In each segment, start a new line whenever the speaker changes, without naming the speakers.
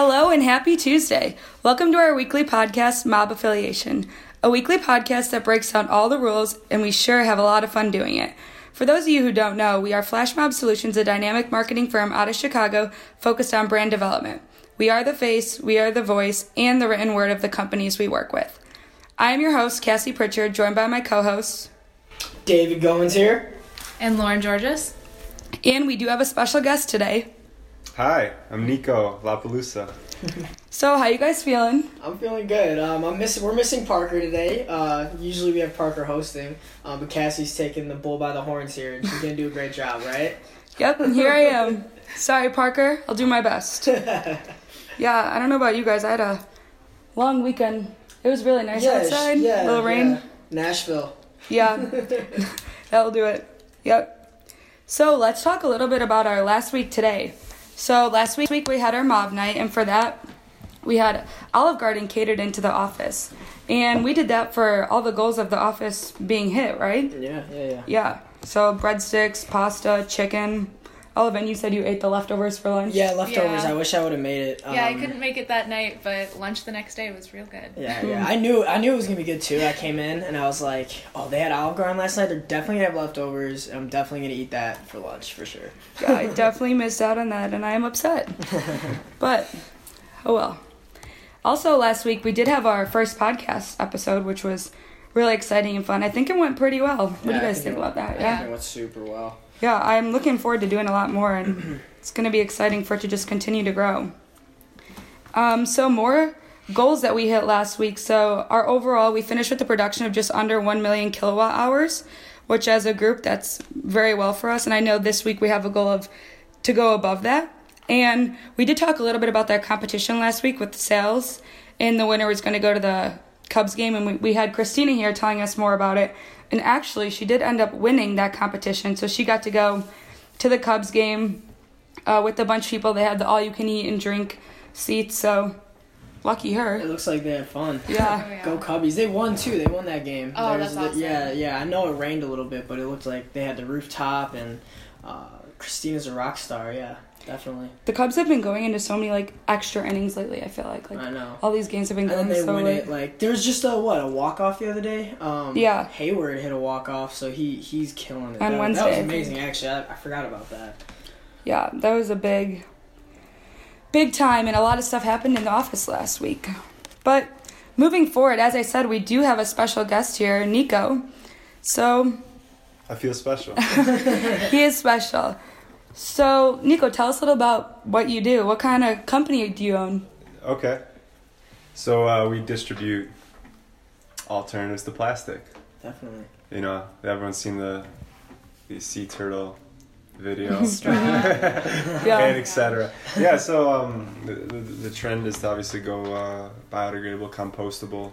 Hello and happy Tuesday. Welcome to our weekly podcast, Mob Affiliation, a weekly podcast that breaks down all the rules, and we sure have a lot of fun doing it. For those of you who don't know, we are Flash Mob Solutions, a dynamic marketing firm out of Chicago focused on brand development. We are the face, we are the voice, and the written word of the companies we work with. I am your host, Cassie Pritchard, joined by my co host,
David Goins here.
And Lauren Georges.
and we do have a special guest today.
Hi, I'm Nico LaPalooza.
So, how you guys feeling?
I'm feeling good. Um, I'm miss- We're missing Parker today. Uh, usually we have Parker hosting, um, but Cassie's taking the bull by the horns here, and she's gonna do a great job, right?
Yep, and here I am. Sorry, Parker. I'll do my best. Yeah, I don't know about you guys. I had a long weekend. It was really nice
Yeah,
outside.
yeah,
little rain.
yeah. Nashville.
Yeah, that'll do it. Yep. So let's talk a little bit about our last week today. So last week we had our mob night, and for that we had Olive Garden catered into the office, and we did that for all the goals of the office being hit, right?
Yeah, yeah, yeah.
Yeah. So breadsticks, pasta, chicken. Olive, and you said you ate the leftovers for lunch.
Yeah, leftovers.
Yeah.
I wish I would have made it. Um,
yeah, I couldn't make it that night, but lunch the next day was real good.
Yeah, yeah. I knew I knew it was gonna be good too. I came in and I was like, oh, they had Olive Garden last night. They're definitely gonna have leftovers. I'm definitely gonna eat that for lunch for sure.
Yeah, I definitely missed out on that, and I am upset. but, oh well. Also, last week we did have our first podcast episode, which was really exciting and fun. I think it went pretty well. What do you guys think
it-
about that?
I think
Yeah,
it went super well.
Yeah. I'm looking forward to doing a lot more, and it's going to be exciting for it to just continue to grow. Um, so more goals that we hit last week. So our overall, we finished with the production of just under one million kilowatt hours, which as a group, that's very well for us. And I know this week we have a goal of to go above that. And we did talk a little bit about that competition last week with the sales, and the winner was going to go to the Cubs game, and we, we had Christina here telling us more about it. And actually, she did end up winning that competition, so she got to go to the Cubs game uh, with a bunch of people. They had the all you can eat and drink seats, so lucky her.
It looks like they had fun.
Yeah.
Oh, yeah.
Go Cubbies! They won too. They won that game.
Oh,
There's
that's
the-
awesome.
Yeah, yeah. I know it rained a little bit, but it looked like they had the rooftop and uh, Christina's a rock star. Yeah, definitely.
The Cubs have been going into so many like extra innings lately. I feel like like
I know.
all these games have been
And then
going
they
so
win
late.
it like there was just a what a walk off the other day. Um,
Yeah.
Heyward hit a walk off, so he he's killing it.
On
that,
Wednesday,
that was
think.
amazing. Actually, I, I forgot about that.
Yeah, that was a big, big time, and a lot of stuff happened in the office last week. But moving forward, as I said, we do have a special guest here, Nico. So
I feel special.
he is special. So Nico, tell us a little about what you do. What kind of company do you own?
okay. So uh, we distribute alternatives to plastic.
Definitely.
You know, everyone's seen the the sea turtle videos
Yeah.
and etc. Yeah. So um, the, the the trend is to obviously go uh, biodegradable, compostable.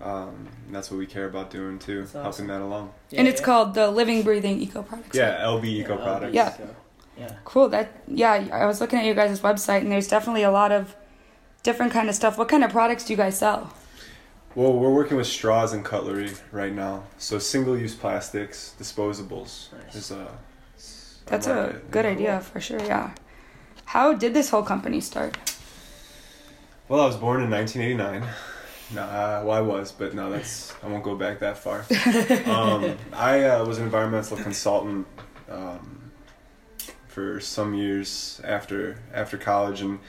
Um, and that's what we care about doing too,
awesome.
helping that along.
and it's
yeah.
called the Living Breathing Eco Products.
Yeah, LB Eco
Yeah,
Products.
Yeah.
so, yeah.
Cool. That yeah, I was looking at your guys' website, and there's definitely a lot of different kind of stuff. What kind of products do you guys sell?
Well, we're working with straws and cutlery right now. So single-use plastics, disposables
Nice.
is a. is
That's a
market.
good idea for sure. Yeah. How did this whole company start?
Well, I was born in 1989. No, uh, well, I was, but no, that's I won't go back that far. um, I uh, was an environmental consultant um, for some years after after college, and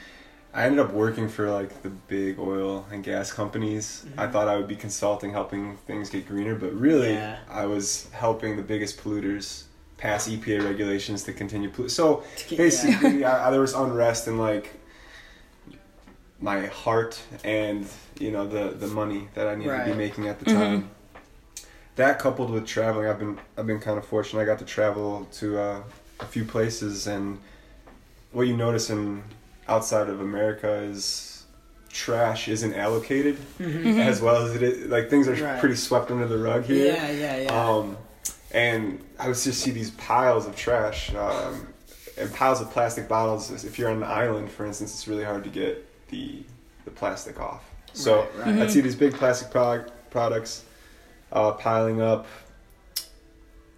I ended up working for like the big oil and gas companies. I
Mhm.
thought I would be consulting, helping things get greener, but really,
Yeah.
I was helping the biggest polluters pass EPA regulations to continue pollu- So
To keep-
basically, I, I, there was unrest in like my heart and you know the the money that I needed to be making at the
Mhm.
time. That coupled with traveling, I've been I've been kind of fortunate. I got to travel to uh, a few places, and what you notice in outside of America is trash isn't allocated
Mhm.
as well as it is. Like things are
Right.
pretty swept under the rug here.
Yeah, yeah, yeah.
Um, and I would just see these piles of trash um, and piles of plastic bottles. If you're on an island, for instance, it's really hard to get the the plastic off. So
Right, right.
I'd see these big plastic product, products uh, piling up.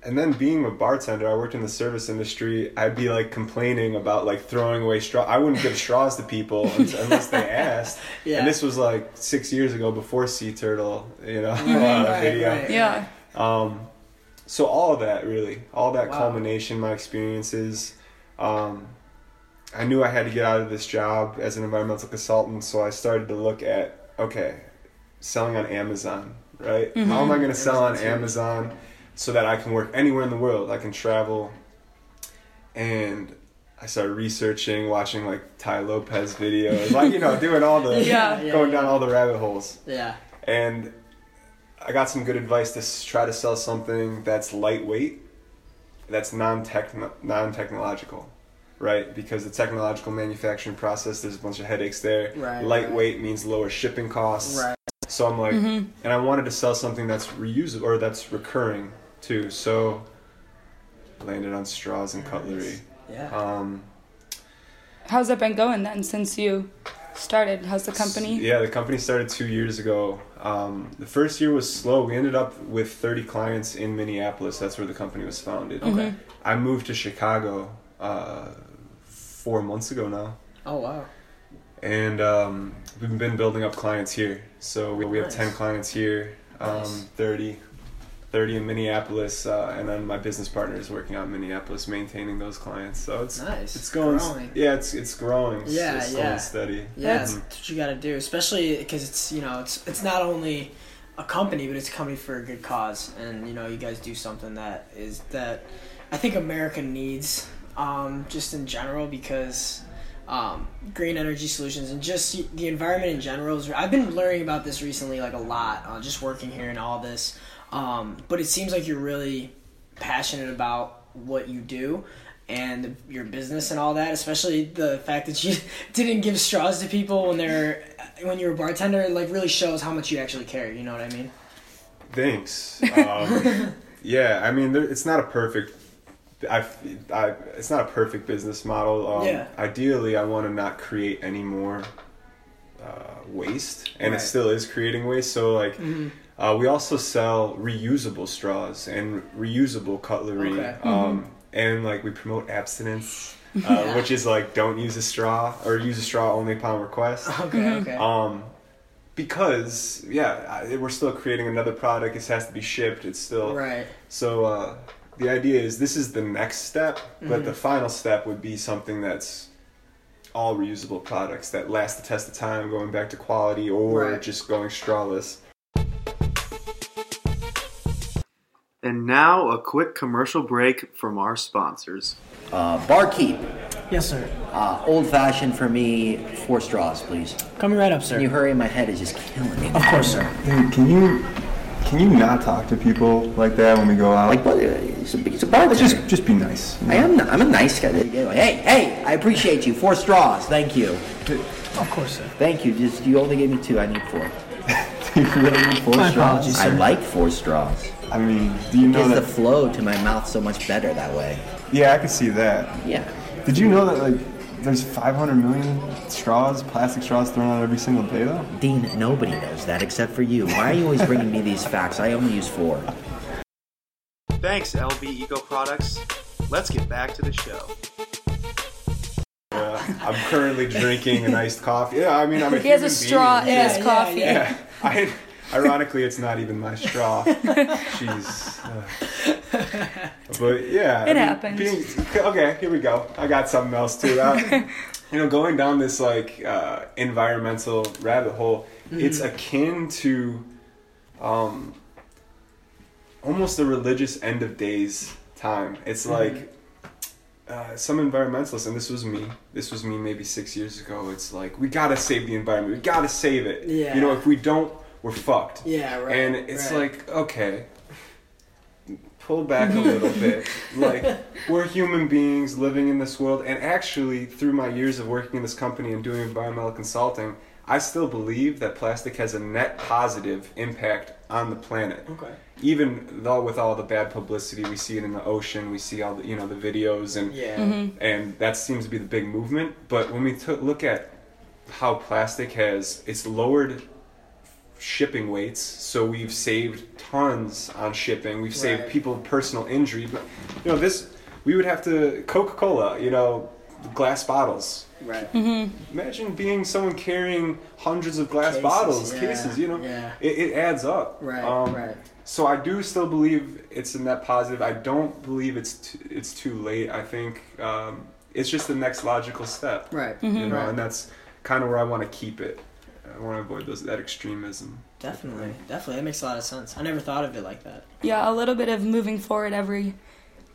And then being a bartender, I worked in the service industry. I'd be like complaining about like throwing away straw. I wouldn't give straws to people unless they asked.
Yeah.
And this was like six years ago before Sea Turtle, you know, uh,
Right,
video.
right.
Yeah.
Um, so all of that really, all that
Wow.
culmination, my experiences. Um, I knew I had to get out of this job as an environmental consultant, so I started to look at okay, selling on Amazon, right? How am I going to sell on
Amazon's huge.
Amazon so that I can work anywhere in the world? I can travel, and I started researching, watching like Tai Lopez videos, like you know, doing all the
Yeah.
Yeah,
going
yeah.
down all the rabbit holes
Yeah.
and I got some good advice to try to sell something that's lightweight, that's non-tech non-technological, right? Because the technological manufacturing process, there's a bunch of headaches there.
Right,
Lightweight means lower shipping costs.
Right.
So I'm like, mm-hmm. and I wanted to sell something that's reusable or that's recurring too. So landed on straws and cutlery.
Yeah.
Um,
How's it been going then since you started? How's the company?
Yeah, the company started two years ago. Um, the first year was slow. We ended up with 30 clients in Minneapolis. That's where the company was founded.
Okay.
I moved to Chicago uh, four months ago now.
Oh wow.
And um, we've been building up clients here. So we, we have
Nice.
10 clients here, um,
Nice.
30, 30 in Minneapolis, uh, and then my business partner is working out in Minneapolis, maintaining those clients. So it's
Nice.
it's going,
Growing.
yeah, it's it's growing.
Yeah,
just
yeah.
steady.
Yeah,
That's-
that's what you got to do, especially because it's you know it's it's not only a company, but it's a company for a good cause, and you know you guys do something that is that I think America needs, um, just in general because. Um, green energy solutions and just the environment in general is. I've been learning about this recently, like a lot, uh, just working here and all this. Um, but it seems like you're really passionate about what you do and your business and all that. Especially the fact that you didn't give straws to people when they're when you're a bartender. It like really shows how much you actually care. You know what I mean?
Thanks. Um, yeah, I mean, there, it's not a perfect. I, I, it's not a perfect business model. Um,
Yeah.
Ideally, I want to not create any more uh, waste, and
Right.
it still is creating waste. So, like,
Mhm.
Uh, we also sell reusable straws and reusable cutlery,
Okay.
um, and like we promote abstinence, uh,
Yeah.
which is like don't use a straw or use a straw only upon request.
Okay. Okay.
Um, because yeah, I, we're still creating another product. It has to be shipped. It's still
right.
so. Uh, the idea is this is the next step, but
Mhm.
the final step would be something that's all reusable products that last the test of time, going back to quality, or
Right.
just going strawless.
And now a quick commercial break from our sponsors.
Uh, barkeep,
Yes, sir.
uh, old fashioned for me, four straws, please.
Coming right up, sir.
Can you hurry? My head is just killing me.
Of course, sir.
Dude, can you can you not talk to people like that when we go out?
Like, what? It's a, it's a bartender.
just just be nice. you
I
know?
am. I'm a nice guy. Hey, hey! I appreciate you. Four straws. Thank you.
Of course, sir.
Thank you. Just you only gave me two. I need four.
you really need four
My
straws.
apologies.
I like four straws.
I mean, do you know
Gives the flow to my mouth so much better that way.
yeah, I can see that.
Yeah.
Did you know that like there's 500 million straws, plastic straws thrown out every single day though?
Dean, nobody knows that except for you. Why are you always bringing me these facts? I only use four.
Thanks, LB Eco Products. Let's get back to the show.
Uh, I'm currently drinking an iced coffee. Yeah, I mean, I'm a
He has a straw in
being.
his
Yeah,
coffee.
yeah,
Yeah, I, ironically, it's not even my straw. Jeez. uh, but yeah,
It happens.
being- okay, here we go. I got something else too. Uh, you know, going down this like uh, environmental rabbit hole, it's akin to um, almost a religious end of days time. It's like uh, some environmentalists, and this was me. This was me maybe six years ago. It's like we gotta save the environment. We gotta save it.
Yeah.
You know, if we don't, we're fucked.
Yeah, right.
And it's
right.
like, okay, pull back a little bit. Like, we're human beings living in this world. And actually, through my years of working in this company and doing environmental consulting, I still believe that plastic has a net positive impact on the planet.
Okay.
Even though with all the bad publicity, we see it in the ocean, we see all the you know the videos and
Yeah. Mm-hmm.
and that seems to be the big movement. But when we took look at how plastic has it's lowered shipping weights, so we've saved tons on shipping. We've saved
Right.
people personal injury, but you know this we would have to Coca Cola, you know, glass bottles.
Right.
Imagine being someone carrying hundreds of glass
Cases,
bottles,
yeah,
cases. You know,
yeah.
it, it adds up.
Right.
Um,
right.
So I do still believe it's a net positive. I don't believe it's too, it's too late. I think um, it's just the next logical step.
Right.
You know,
Right.
and that's kind of where I want to keep it. I want to avoid those that extremism.
Definitely. Definitely. That makes a lot of sense. I never thought of it like that.
Yeah, a little bit of moving forward every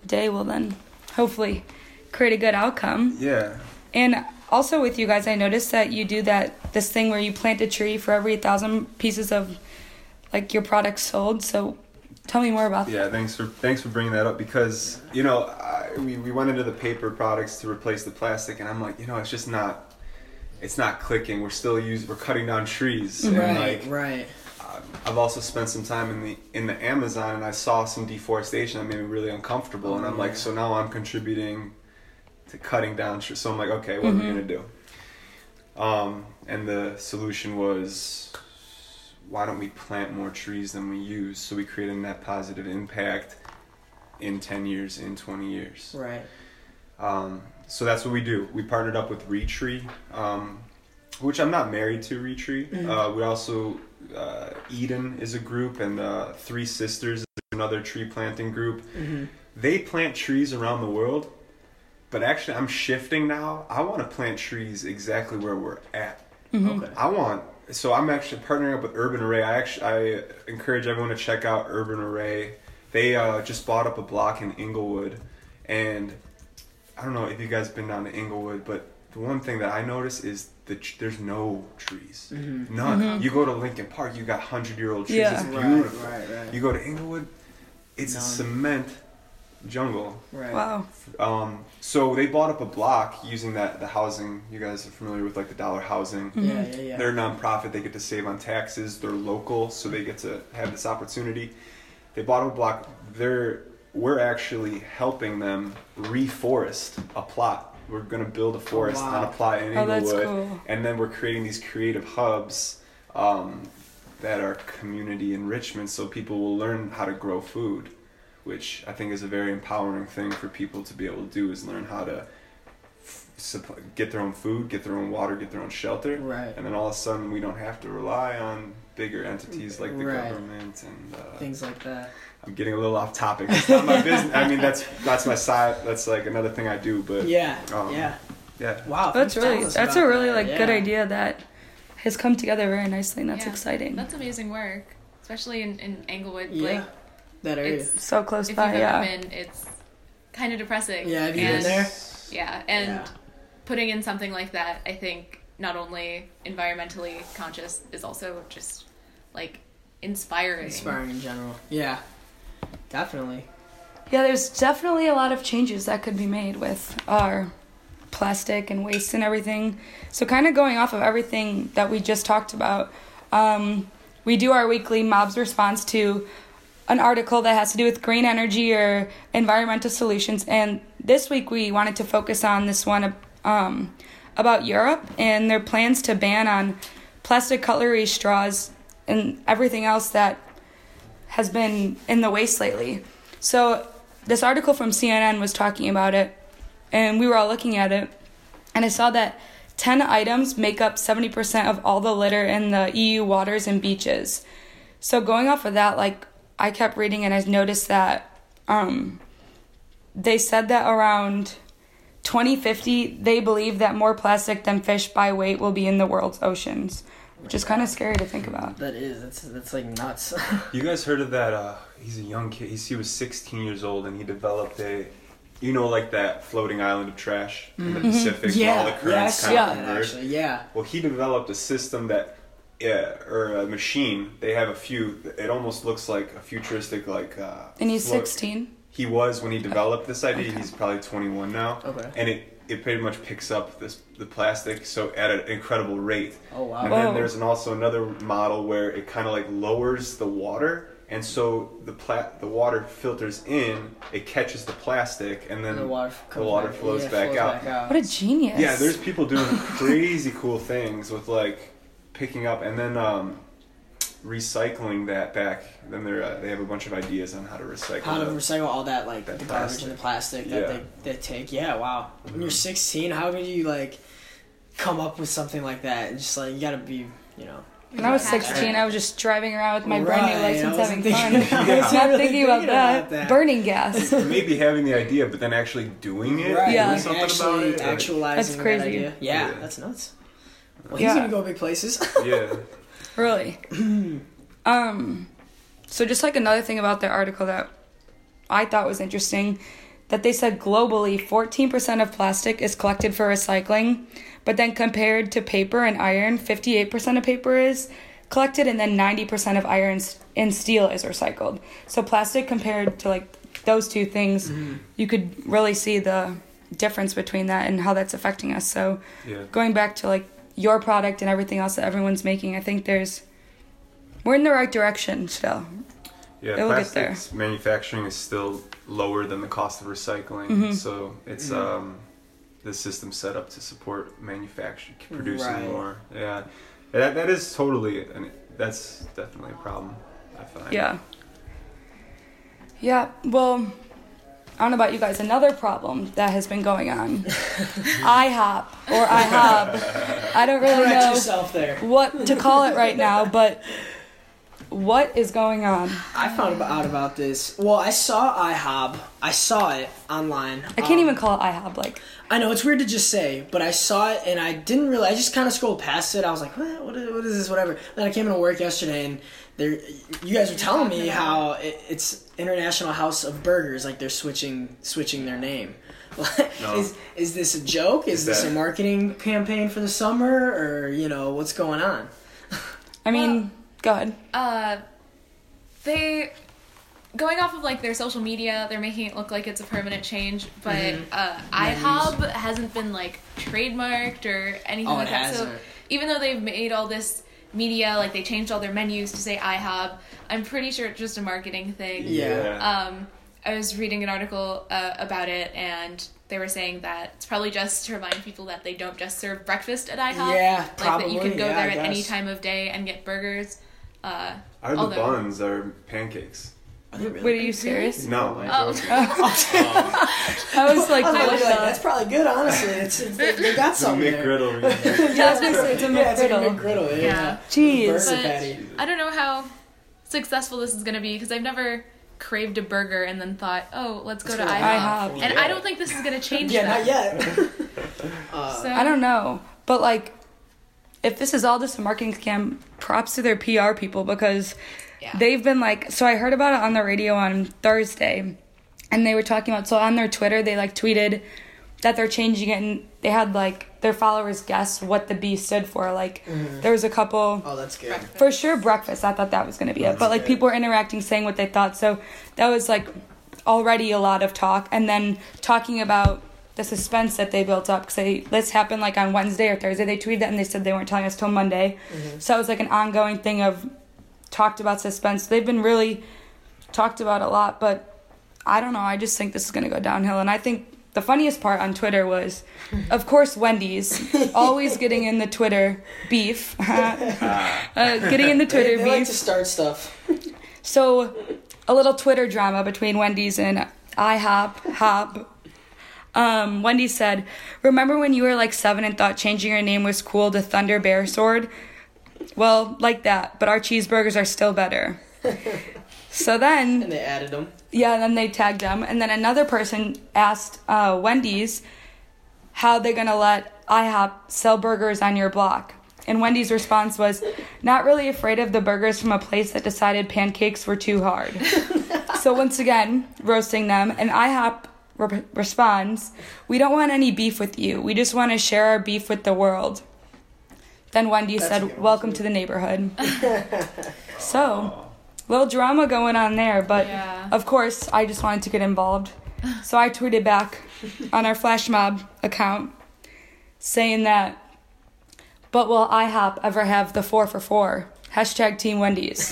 day will then hopefully create a good outcome.
Yeah.
And also with you guys, I noticed that you do that this thing where you plant a tree for every thousand pieces of like your products sold. So tell me more about that.
Yeah, thanks for thanks for bringing that up because you know I, we we went into the paper products to replace the plastic, and I'm like, you know, it's just not, it's not clicking. We're still using, we're cutting down trees, and
Right.
like
right.
I've also spent some time in the in the Amazon, and I saw some deforestation that made me really uncomfortable, and I'm like, so now I'm contributing to cutting down trees. So I'm like, okay, what are we gonna do? Um, and the solution was, why don't we plant more trees than we use, so we create a net positive impact in 10 years, in 20 years.
Right.
Um, so that's what we do. We partnered up with Retree, um, which I'm not married to Retree. Uh, we also uh, Eden is a group, and uh, Three Sisters is another tree planting group. They plant trees around the world, but actually, I'm shifting now. I want to plant trees exactly where we're at.
Okay.
I want. So I'm actually partnering up with Urban Array. I actually I encourage everyone to check out Urban Array. They uh, just bought up a block in Englewood, and I don't know if you guys have been down to Englewood, but the one thing that I notice is that there's no trees, mm-hmm. none. Mm-hmm. You go to Lincoln Park, you got hundred year old trees.
Yeah.
It's beautiful.
right, right.
You go to Englewood, it's a cement jungle.
Right.
Wow.
Um, so they bought up a block using that the housing. You guys are familiar with like the dollar housing. Mm-hmm.
Yeah, yeah, yeah.
They're a nonprofit. They get to save on taxes. They're local, so they get to have this opportunity. They bought up a block. They're we're actually helping them reforest a plot. We're gonna build a forest
wow.
on a plot in
Oh, cool.
and then we're creating these creative hubs um, that are community enrichment, so people will learn how to grow food, which I think is a very empowering thing for people to be able to do. Is learn how to f- supply, get their own food, get their own water, get their own shelter,
Right.
and then all of a sudden we don't have to rely on bigger entities like the
Right.
government and uh,
Things like that.
I'm getting a little off topic. It's not my business. I mean, that's that's my side. That's like another thing I do. But
Yeah.
um,
yeah.
yeah.
Wow.
That's
thanks for telling
really that's a really
that.
like good idea that has come together very nicely and that's
Yeah,
exciting.
That's amazing work, especially in, in Englewood.
Yeah.
Like,
That area.
it's
so close
if
by,
you've
yeah.
ever been, it's kind of depressing.
Yeah, have you been
And-
there?
Yeah, and
Yeah.
putting in something like that, I think not only environmentally conscious is also just like inspiring.
Inspiring in general. Yeah. Definitely.
Yeah, there's definitely a lot of changes that could be made with our plastic and waste and everything. So, kind of going off of everything that we just talked about, um, we do our weekly mobs response to an article that has to do with green energy or environmental solutions. And this week we wanted to focus on this one um, about Europe and their plans to ban on plastic cutlery, straws, and everything else that has been in the waste lately. So this article from CNN was talking about it, and we were all looking at it, and I saw that 10 items make up 70% of all the litter in the EU waters and beaches. So going off of that, like I kept reading and I noticed that um, they said that around 2050 they believe that more plastic than fish by weight will be in the world's oceans, which is kind of scary to think about.
That is. That's that's like nuts.
You guys heard of that? Uh, he's a young kid. He's, he was 16 years old, and he developed a, you know, like that floating island of trash in the Pacific, where all the
yeah.
currents
Yeah.
kind
Yeah.
of converge.
Actually, yeah.
Well, he developed a system that, yeah, or a machine. They have a few. It almost looks like a futuristic, like. Uh,
And he's
float-
16.
He was when he developed this idea. He's probably 21 now.
Okay.
And it it pretty much picks up this the plastic so at an incredible rate.
Oh wow.
And
Whoa.
then there's an, also another model where it kind of like lowers the water, and so the pla- the water filters in, it catches the plastic, and then
the water,
the water
back-
flows,
yeah,
back,
flows
out.
back out.
What a genius.
Yeah, there's people doing crazy cool things with like picking up, and then um, recycling that back, then they're uh, they have a bunch of ideas on how to recycle.
How to
it.
recycle all that like
That
the garbage and the plastic
Yeah.
that they, they take. Yeah, wow. When you're
Mhm.
16, how could you like come up with something like that? And just like you gotta be, you know.
When I was 16, I was just driving around with my brand new
Right,
license
I
having
wasn't
fun.
thinking-
I was not
really
thinking about
thinking
that.
about that.
Burning gas.
Maybe having the idea, but then actually doing it,
Right.
Yeah.
doing something
actually
about it.
actualizing
That's crazy.
that idea. Yeah,
Yeah.
that's nuts. Well,
Yeah.
he's gonna go big places.
yeah.
Really? um, so just like another thing about the article that I thought was interesting, that they said globally 14% of plastic is collected for recycling, but then compared to paper and iron, 58% of paper is collected, and then 90% of iron and steel is recycled. So plastic compared to like those two things, you could really see the difference between that and how that's affecting us. So
Yeah.
going back to like your product and everything else that everyone's making, I think there's we're in the right direction still.
Yeah,
It will get there.
plastics manufacturing is still lower than the cost of recycling,
Mhm.
so it's
Mhm.
um, the system set up to support manufacturing, producing
Right.
more. Yeah, that that is totally, and that's definitely a problem. I find.
Yeah. Yeah, well, I don't know about you guys. Another problem that has been going on, IHOP or IHOB. I don't really
Correct
know
yourself there.
what to call it right now, but what is going on?
I found out about this. Well, I saw IHOB. I saw it online.
I can't
Um,
even call it IHOB. Like,
I know it's weird to just say, but I saw it and I didn't really. I just kind of scrolled past it. I was like, what? What is, what is this? Whatever. Then I came into work yesterday and there, you guys were telling me how it, it's International House of Burgers. Like they're switching switching their name.
No.
Is is this a joke? Is,
Is
this
that-
a marketing campaign for the summer, or you know what's going on?
I mean, go ahead.
uh they going off of like their social media they're making it look like it's a permanent change but
Mhm.
uh ihob hasn't been like trademarked or anything
Oh,
like that so
hasn't.
even though they've made all this media like they changed all their menus to say ihob i'm pretty sure it's just a marketing thing
Yeah.
um i was reading an article uh, about it and they were saying that it's probably just to remind people that they don't just serve breakfast at IHOP.
Yeah,
like that you can go
yeah,
there at any time of day and get burgers. Uh,
Are the
although-
buns are pancakes?
Are they really?
Wait, are you serious?
No, I'm
Oh.
joking.
I was like,
I was
what
like,
the-
that's probably good, honestly. It's, it's they, they got
It's a
something there.
McGriddle.
Yeah, I was gonna say it's a
Yeah, it's a
McGriddle.
McGriddle. Yeah.
Yeah.
Jeez.
Burger
But-
patty.
I don't know how successful this is going to be because I've never craved a burger and then thought, oh, let's go
Let's
to
go to
IHOP.
IHOP.
And
Yeah.
I don't think this is going to change
Yeah,
that.
not yet. uh,
So,
I don't know, but like, if this is all just a marketing scam, props to their PR people because
Yeah.
they've been like. So I heard about it on the radio on Thursday, and they were talking about. So on their Twitter, they like tweeted that they're changing it, and they had like their followers guess what the B stood for. Like, there was a couple.
oh, that's good.
Breakfast.
For sure, breakfast. I thought that was gonna be it, but like
good.
people were interacting, saying what they thought. So that was like already a lot of talk, and then talking about the suspense that they built up because this happened like on Wednesday or Thursday. They tweeted that and they said they weren't telling us till Monday. So it was like an ongoing thing of talked about suspense. They've been really talked about a lot, but I don't know. I just think this is gonna go downhill, and I think. The funniest part on Twitter was, of course, Wendy's always getting in the Twitter beef, uh, getting in the
They,
Twitter
they
beef.
like to start stuff.
So, a little Twitter drama between Wendy's and IHOP. Hop. Um, Wendy said, "Remember when you were like seven and thought changing your name was cool to Thunder Bear Sword? Well, like that, but our cheeseburgers are still better." so then
And they added them.
Yeah, and then they tagged them. And then another person asked uh, Wendy's how they're going to let IHOP sell burgers on your block. And Wendy's response was, not really afraid of the burgers from a place that decided pancakes were too hard. so once again, roasting them. And IHOP re- responds, we don't want any beef with you. We just want to share our beef with the world. Then Wendy
That's
said, welcome to the neighborhood. so, little drama going on there, but
Yeah.
of course, I just wanted to get involved. So I tweeted back on our flash mob account saying that, but will IHOP ever have the four for four? Hashtag Team Wendy's.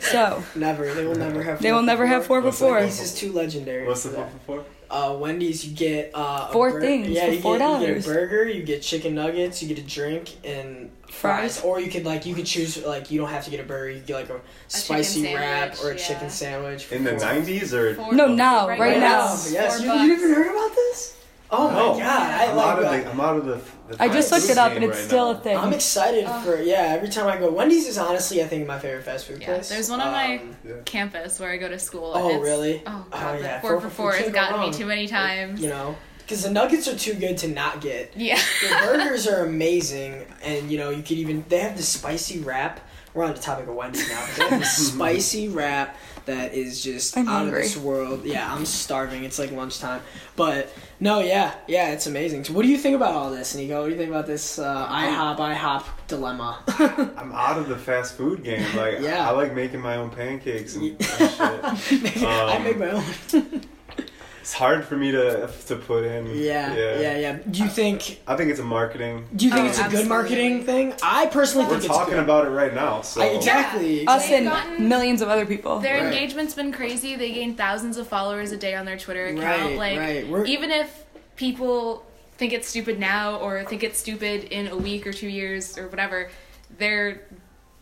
so
Never. They will never have.
they will never have four
What's
before.
This is too legendary.
What's the four for four?
Uh, Wendy's, you get uh, a
Four
bur-
things
Yeah,
for
you get, you get a burger, you get chicken nuggets, you get a drink, and fries.
Fries.
Or you could like you could choose like you don't have to get a burger. You get like a, spicy wrap
sandwich,
or a
yeah.
chicken sandwich.
In the '90s or
Four-
No, now, right
Right
now.
now, yes. You,
bucks.
you haven't heard about this? Oh
No.
my god! I
I'm
like.
out of the. I'm out of the. the
I just looked it up and it's
right
still
now.
a thing.
I'm excited for yeah. Every time I go, Wendy's is honestly I think my favorite fast food
Yeah,
place.
there's one on my
Um,
Yeah.
campus where I go to school.
Oh,
and it's-
really?
Oh,
Oh,
God,
yeah,
four,
four
for
for
four
four,
has
can't
gotten me too many times.
You know, because the nuggets are too good to not get.
Yeah.
The burgers are amazing, and you know you could even they have the spicy wrap. We're on the topic of Wendy's now. But they have the spicy wrap that is just
I'm
out
hungry.
of this world. Yeah, I'm starving. It's like lunchtime, but no, yeah, yeah, it's amazing. So, what do you think about all this, Nico? What do you think about this uh, IHOP IHOP dilemma?
I'm out of the fast food game. Like,
Yeah.
I like making my own pancakes and, and shit.
I
Um,
make my own.
It's hard for me to to put in.
Yeah, yeah, yeah, Do you think?
I think it's a marketing.
Do you think
Oh,
it's a good marketing thing? I personally think it's.
We're
think it's
talking
good.
about it right now, so
I, exactly.
Us
They've
and
gotten-
millions of other people.
Their
Right.
engagement's been crazy. They gain thousands of followers a day on their Twitter account.
Right,
like
right. We're-
even if people think it's stupid now or think it's stupid in a week or two years or whatever, they're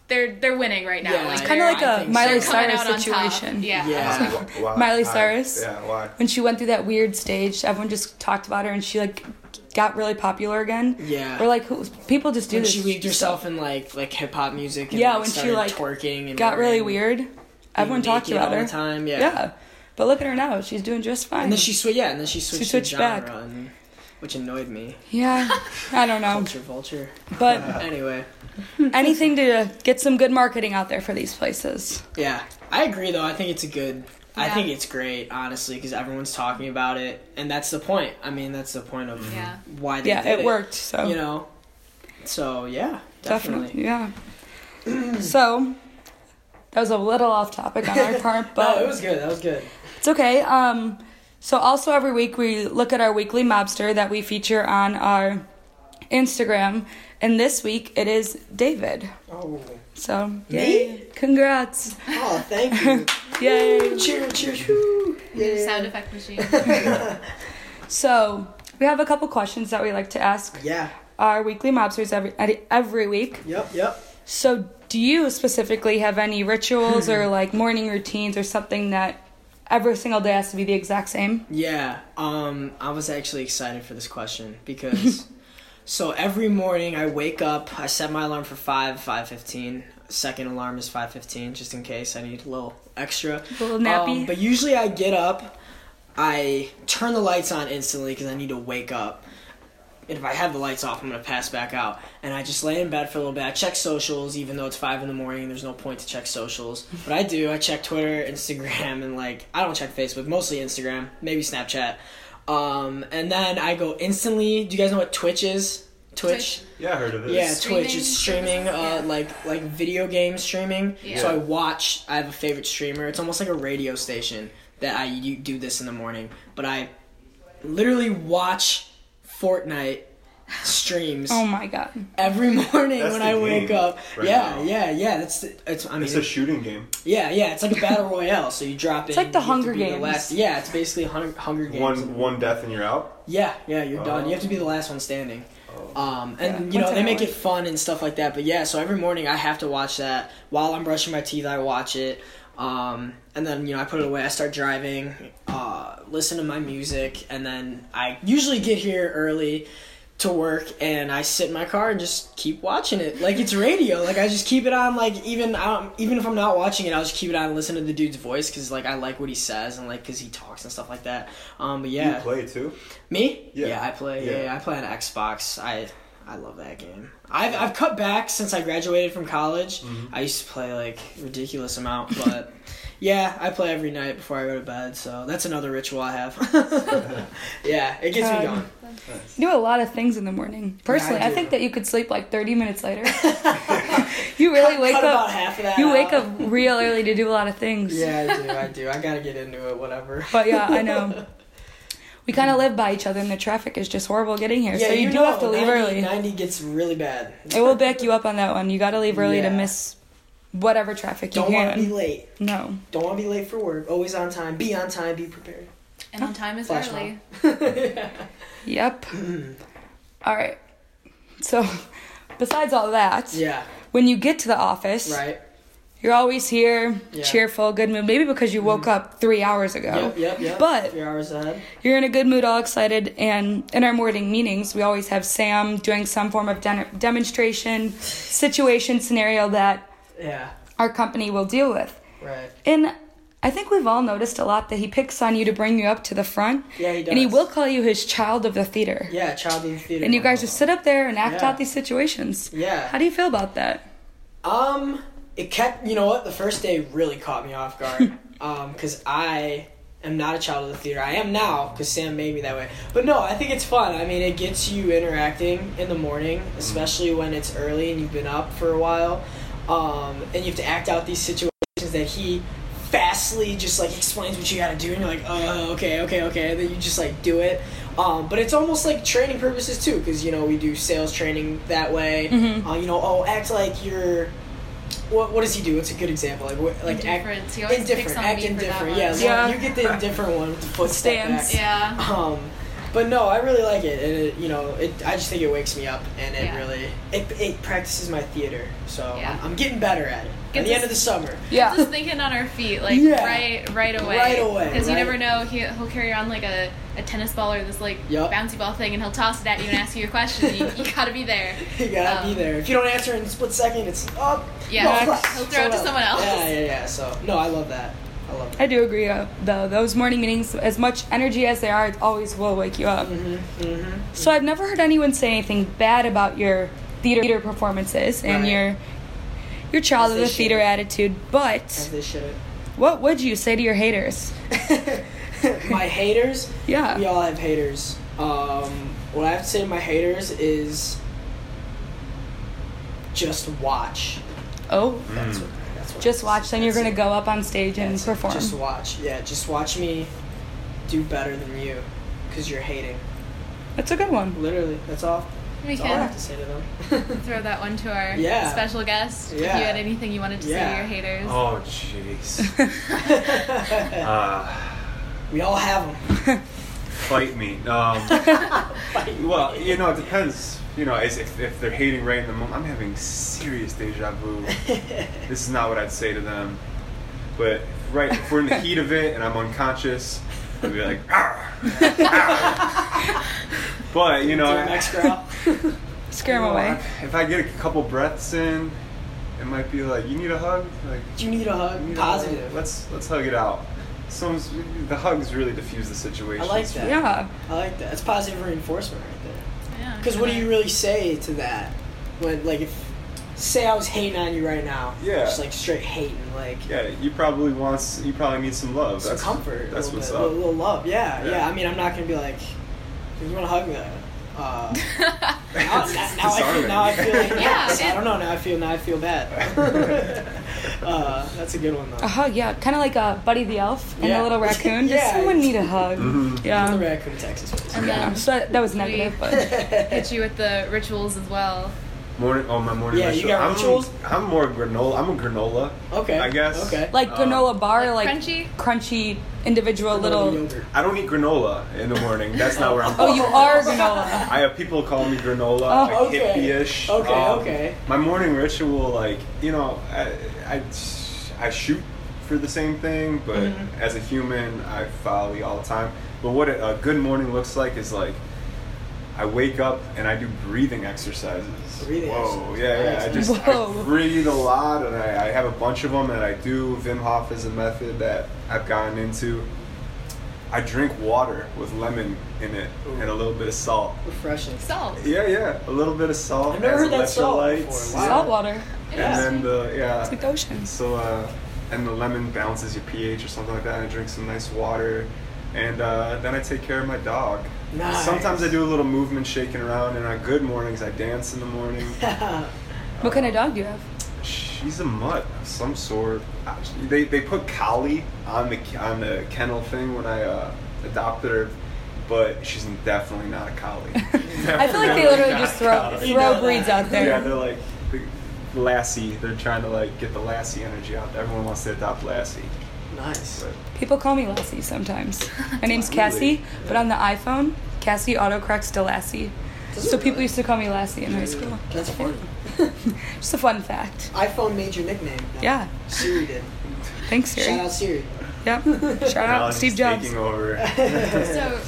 they're they're winning right now.
Yeah,
like
It's
Kind of like a
think
Miley
so.
Cyrus
out on top.
situation.
Yeah.
Yeah.
Wh- why-
Miley
why?
Cyrus?
Yeah, why?
When she went through that weird stage, everyone just talked about her, and she like got really popular again.
Yeah.
Or like who, people just do
when
this.
she weaved herself in like like hip hop music. And,
Yeah,
like,
when she,
started
like,
twerking and
got really weird. Everyone talked
naked
about
all
her.
the time. Yeah.
Yeah. But look at her now; she's doing just fine.
And then she switched. Yeah, and then she switched,
switched back.
and, which annoyed me.
yeah, I don't know,
Culture vulture.
but
Anyway,
anything to get some good marketing out there for these places.
yeah, I agree though. I think it's a good. I think it's great, honestly, because everyone's talking about it, and that's the point. I mean, that's the point of
Yeah.
why they
Yeah,
did
it worked. So
You know. So yeah, definitely.
definitely, yeah. so that was a little off topic on our part, but
no, it was good. That was good.
It's okay. Um, so also every week we look at our weekly mobster that we feature on our Instagram, and this week it is David.
Oh,
So
Me?
Congrats!
oh, thank you.
Yay!
cheers, cheers. Woo. Yeah.
Sound effect machine.
So we have a couple questions that we like to ask
Yeah.
our weekly mobsters every every week.
Yep. Yep.
So do you specifically have any rituals or like morning routines or something that every single day has to be the exact same?
Yeah, um, I was actually excited for this question because so every morning I wake up, I set my alarm for five, five fifteen. Second alarm is five fifteen, just in case I need a little extra.
A little nappy.
Um, but usually I get up, I turn the lights on instantly because I need to wake up. And if I have the lights off, I'm gonna pass back out. And I just lay in bed for a little bit. I check socials, even though it's five in the morning. There's no point to check socials, but I do. I check Twitter, Instagram, and like I don't check Facebook. Mostly Instagram, maybe Snapchat. Um, and then I go instantly. Do you guys know what Twitch is? Twitch.
Yeah, I heard of it.
Yeah,
Streaming
Twitch. It's streaming, uh,
yeah.
like like video game streaming.
Yeah.
So I watch. I have a favorite streamer. It's almost like a radio station that I do this in the morning. But I literally watch Fortnite streams
Oh my god!
every morning
That's
when I wake up.
right
yeah,
now.
yeah, yeah. That's it's. I mean,
It's a shooting game.
yeah, yeah. It's like a battle royale. So you drop in.
It's like the
you have to
Hunger
be the
Games.
last- yeah, it's basically Hunger, Hunger Games.
One one death and you're out.
Yeah, yeah, you're done.
Oh.
You have to be the last one standing. Um, and
Yeah,
you know they make it fun and stuff like that. But yeah, so every morning I have to watch that while I'm brushing my teeth. I watch it, um, and then you know I put it away. I start driving, uh, listen to my music, and then I usually get here early to work and I sit in my car and just keep watching it like it's radio. Like I just keep it on. Like even um, even if I'm not watching it, I'll just keep it on and listen to the dude's voice because like I like what he says and like because he talks and stuff like that. Um, but yeah,
You play too.
me?
Yeah.
I play. Yeah.
Yeah.
yeah, I play on Xbox. I I love that game. I've I've cut back since I graduated from college.
Mm-hmm.
I used to play like ridiculous amount, but yeah, I play every night before I go to bed. So that's another ritual I have. yeah, it gets me
Um,
going.
You do a lot of things in the morning. Personally, I,
do.
think that you could sleep like 30 minutes later. you really
Cut-
wake
cut about
up.
half of that.
You wake up real early to do a lot of things.
Yeah, I do. I do. I gotta get into it. Whatever.
But yeah, I know. We kind of live by each other, and the traffic is just horrible getting here.
Yeah,
so you, do
know,
have to leave
90
early.
Ninety gets really bad.
It will back you up on that one. You got to leave early to miss whatever traffic you
Don't want to be late.
No.
Don't want to be late for work. Always on time. Be on time. Be prepared.
And on time is
Flash
early.
Yep. all right. So, besides all that,
Yeah.
when you get to the office,
Right.
You're always here,
Yeah.
cheerful, good mood. Maybe because you woke up three hours ago.
Yep. Yep. Yep.
But
three hours ahead.
you're in a good mood, all excited. And in our morning meetings, we always have Sam doing some form of den- demonstration, situation, scenario that
Yeah.
our company will deal with.
Right.
And I think we've all noticed a lot that he picks on you to bring you up to the front.
Yeah, he does.
And he will call you his child of the theater.
Yeah. Child in the theater.
And you guys just sit up there and act
Yeah.
out these situations.
Yeah.
How do you feel about that?
Um, it kept. You know what? The first day really caught me off guard. um, because I am not a child of the theater. I am now because Sam made me that way. But no, I think it's fun. I mean, it gets you interacting in the morning, especially when it's early and you've been up for a while. Um, and you have to act out these situations that he fastly just like explains what you gotta do, and you're like, oh, okay, okay, okay, and then you just like do it. Um, but it's almost like training purposes too, because you know we do sales training that way.
Mm-hmm.
Uh, you know, oh, act like you're. What, what does he do? What's a good example? Like what, like
Indifferent.
act
He
indifferent, act
me for that
indifferent.
one.
Yeah, so
Yeah.
you get the indifferent one with the foot step
Stance.
Yeah.
Um, but no, I really like it, and it, you know, it. I just think it wakes me up, and it
Yeah.
really it, it practices my theater. So
Yeah.
I'm, I'm getting better at it. At
Gets
the end of the summer.
Yeah.
Just thinking on our feet, like
Yeah.
right, right away.
Right away,
Because you never know, he, he'll carry on like a, a tennis ball or this like
Yup.
bouncy ball thing, and he'll toss it at you and ask you a question. you, you gotta be there.
You gotta
Um,
be there. If you don't answer in a split second, it's up.
Yeah,
no,
he'll throw it to someone else.
Yeah, yeah, yeah. So no, I love that. I love that.
I do agree, uh, though. Those morning meetings, as much energy as they are, it always will wake you up.
Mm-hmm.
So I've never heard anyone say anything bad about your theater, theater performances and
Right.
your your child of
they
the theater
should.
attitude.
As
But
they should.
what would you say to your haters?
my haters.
Yeah.
We all have haters. Um, what I have to say to my haters is just watch.
Oh,
That's what. That's what
just watch. Then you're gonna
it.
go up on stage and
That's it.
perform.
Just watch. Yeah, just watch me do better than you, because you're hating.
That's a good one.
Literally, that's all.
We
That's all I have to say to them.
throw that one to our
Yeah.
special guest. Yeah. If you had anything you wanted to say to your haters.
Oh, jeez. uh,
we all have them.
fight me. Um, well, you know, it depends. You know, as if, if they're hating right in the moment, I'm having serious deja vu. this is not what I'd say to them. But right, if we're in the heat of it and I'm unconscious, I'd be like, "Arr! Arr!" But you know,
next growl.
Scare
you
them
know,
away.
If I get a couple breaths in, it might be like, you need a hug. Like,
you need a hug?
you need a hug?
Positive.
Let's let's hug it out. Some the hugs really diffuse the situation.
I like that.
Yeah.
I like that. It's positive reinforcement right there.
Yeah.
Because what do you really say to that? When like if say I was hating on you right now,
Yeah.
just like straight hating, like
Yeah, you probably want you probably need some love.
some
that's
comfort,
That's
a little
what's
bit,
up.
A little, little love, yeah, yeah,
Yeah.
I mean, I'm not gonna be like, you want to hug me? Uh, now, now, now I feel, now I feel like
Yeah,
I don't know. Now I feel now I feel bad. uh, that's a good one though.
A hug, yeah. Kind of like a Buddy the Elf and
Yeah.
the little raccoon. Does
Yeah.
someone need a hug?
Mhm.
The
Yeah.
raccoon Texas face.
And
Yeah.
then
So that, that was negative, but
hit you with the rituals as well.
Morning, oh my morning.
Yeah, you
ritual.
got
I'm. I'm more granola. I'm a granola.
Okay.
I guess.
Okay.
like
Um,
granola bar,
like
like,
crunchy?
crunchy, individual
Little
little.
yogurt.
I don't eat granola in the morning. That's not where I'm.
Oh, you are granola.
I have people call me granola,
Oh,
like
okay.
hippie-ish.
Okay,
Um,
okay.
My morning ritual, like you know, I, I, I shoot for the same thing, but
Mhm.
as a human, I volley all the time. But what a, a good morning looks like is like, I wake up and I do breathing exercises.
Breathing
Whoa,
exercises.
yeah, yeah. I just I breathe a lot, and I, I have a bunch of them, and I do. Wim Hof is a method that I've gotten into. I drink water with lemon in it
Ooh.
and a little bit of salt.
Refreshing.
Salt.
Yeah, yeah, a little bit of salt.
I've never heard that salt before. Wow.
Salt water.
And
Yeah.
then the yeah,
It's like the ocean.
so uh, and the lemon balances your pH or something like that. And I drink some nice water, and uh, then I take care of my dog.
Nice.
Sometimes I do a little movement, shaking around, and on good mornings I dance in the morning.
What kind of dog do you have?
She's a mutt of some sort. Uh, They, they put collie on the on the kennel thing when I uh, adopted her, but she's definitely not a collie.
I feel like they literally just throw
You
throw
know
breeds
that.
out there.
Yeah, they're like the, Lassie. They're trying to like get the Lassie energy out. Everyone wants to adopt Lassie.
Nice.
People call me Lassie sometimes. My name's
Really?
Cassie, but on the iPhone, Cassie autocorrects to Lassie. So people used to call me Lassie in high school.
That's funny.
Just a fun fact.
iPhone made your nickname. now.
Yeah.
Siri did.
Thanks, Siri.
Shout out Siri.
Yep. Shout out
Alex
Steve Jobs.
taking over.
So,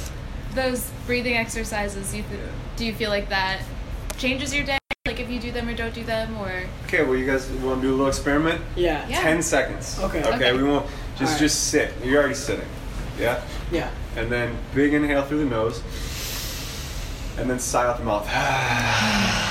those breathing exercises, you th- do you feel like that changes your day? Like if you do them or don't do them, or
okay, well, you guys want to do a little experiment?
Yeah.
Yeah.
Ten seconds.
Okay.
Okay.
Okay.
We won't just
Alright.
just sit. You're already sitting. Yeah.
Yeah.
And then big inhale through the nose. And then sigh out the mouth.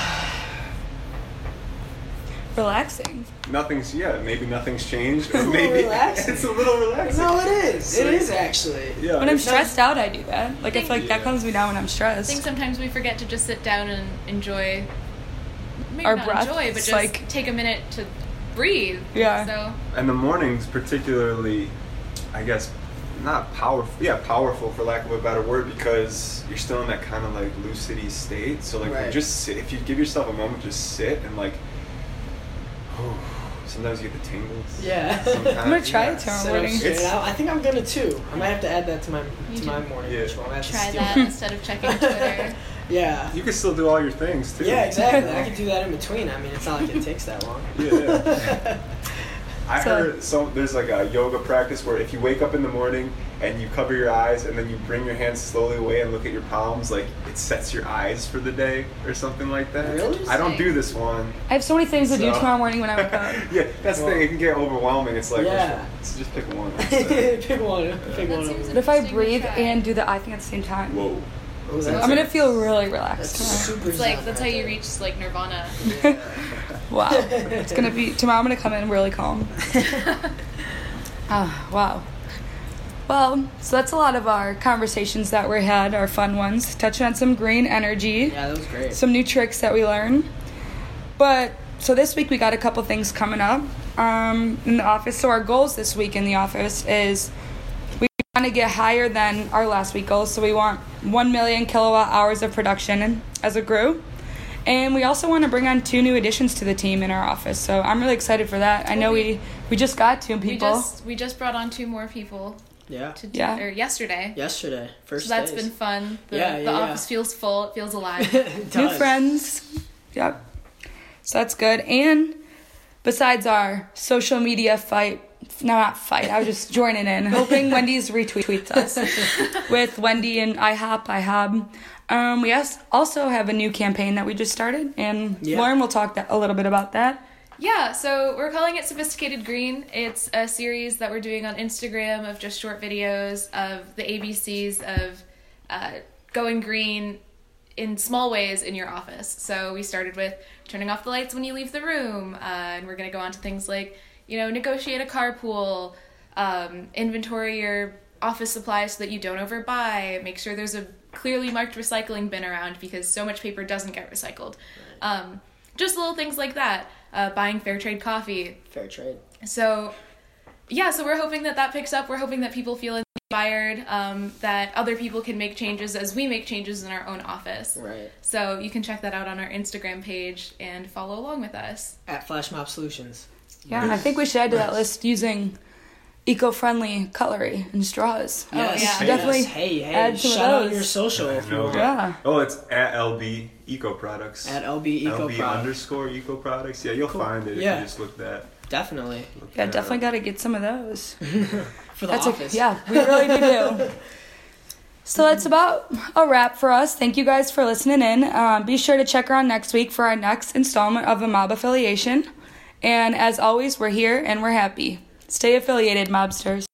Relaxing.
nothing's yeah. Maybe nothing's changed. Or
It's a little
maybe
relaxing.
it's a little relaxing.
No, it is. It
So-
is actually.
Yeah.
When I'm
it's-
stressed out, I do that. Like, I feel like that
Yeah.
calms me down when I'm stressed.
I think sometimes we forget to just sit down and enjoy. Maybe
Our
not
breath,
enjoy, but
it's
just
like-
take a minute to breathe.
Yeah.
So
and the mornings particularly i guess not powerful yeah powerful for lack of a better word because you're still in that kind of like lucidity state so like
Right.
just sit if you give yourself a moment just sit and like Oh, sometimes you get the tingles
Yeah.
sometimes,
I'm gonna try
yeah.
it tomorrow morning.
straight
It's-
I think I'm gonna too. I might have to add that to my
You
to
do.
my morning
Yeah.
ritual. I have to
try
steal
that
it.
instead of checking Twitter.
Yeah.
you can still do all your things too
Yeah, exactly. I could do that in between. I mean, it's not like it takes that long.
Yeah. I
So-
heard some there's like a yoga practice where if you wake up in the morning and you cover your eyes and then you bring your hands slowly away and look at your palms, like it sets your eyes for the day or something like that.
Really?
I don't do this one.
I have so many things to do tomorrow morning when I wake up.
yeah, that's the thing. It can get overwhelming. It's like,
Yeah.
which just pick one. instead.
pick one. Pick one.
But if I breathe
try.
and do the eye thing at the same time,
Whoa.
Ooh,
I'm gonna feel really relaxed
That's
tomorrow.
super.
It's like that's
right
how you
there.
reach like nirvana.
Wow. It's gonna be tomorrow. I'm gonna come in really calm. Ah, wow. Well, so that's a lot of our conversations that we had, our fun ones, touching on some green energy,
Yeah, that was great.
some new tricks that we learned. But so this week we got a couple things coming up um, in the office. So our goals this week in the office is we want to get higher than our last week goals. So we want 1 million kilowatt hours of production as a group. And we also want to bring on two new additions to the team in our office. So I'm really excited for that. I know we we just got two
We
people.
just we just brought on two more people
yeah.
to do,
Yeah.
or yesterday.
Yesterday, first.
So that's
days.
been fun. The,
Yeah,
the
yeah, yeah.
office feels full. It feels alive.
It
new friends. Yep. So that's good. And besides our social media fight, no, not fight, I was just joining in, hoping Wendy's retweets us with Wendy and IHOP, IHOB. Um, we also have a new campaign that we just started, and
Yeah.
Lauren will talk that, a little bit about that.
Yeah, so we're calling it Sophisticated Green. It's a series that we're doing on Instagram of just short videos of the ABCs of uh, going green in small ways in your office. So we started with turning off the lights when you leave the room, uh, and we're going to go on to things like, you know, negotiate a carpool, um, inventory your office supplies so that you don't overbuy, make sure there's a clearly marked recycling bin around because so much paper doesn't get recycled. Um, just little things like that. Uh, buying fair trade coffee.
Fair trade.
So, yeah, so we're hoping that that picks up. We're hoping that people feel inspired, um, that other people can make changes as we make changes in our own office.
Right.
So you can check that out on our Instagram page and follow along with us.
At Flash Mob Solutions.
Yeah, I think we should add to that list using eco-friendly cutlery and straws.
Oh, yeah.
Yes,
Definitely
Hey, hey.
add some of
shout out your social if you want.
Yeah.
Oh, it's at LB Eco Products.
At LB Eco
LB
Product.
underscore Eco Products. Yeah, you'll
Cool.
find it
Yeah.
if you just look that.
Definitely.
Look
Yeah,
that
definitely
up.
got to get some of those.
For the
That's a-
office.
yeah, we really do do. So that's about a wrap for us. Thank you guys for listening in. Um, be sure to check around next week for our next installment of a mob affiliation. And as always, we're here and we're happy. Stay affiliated, mobsters.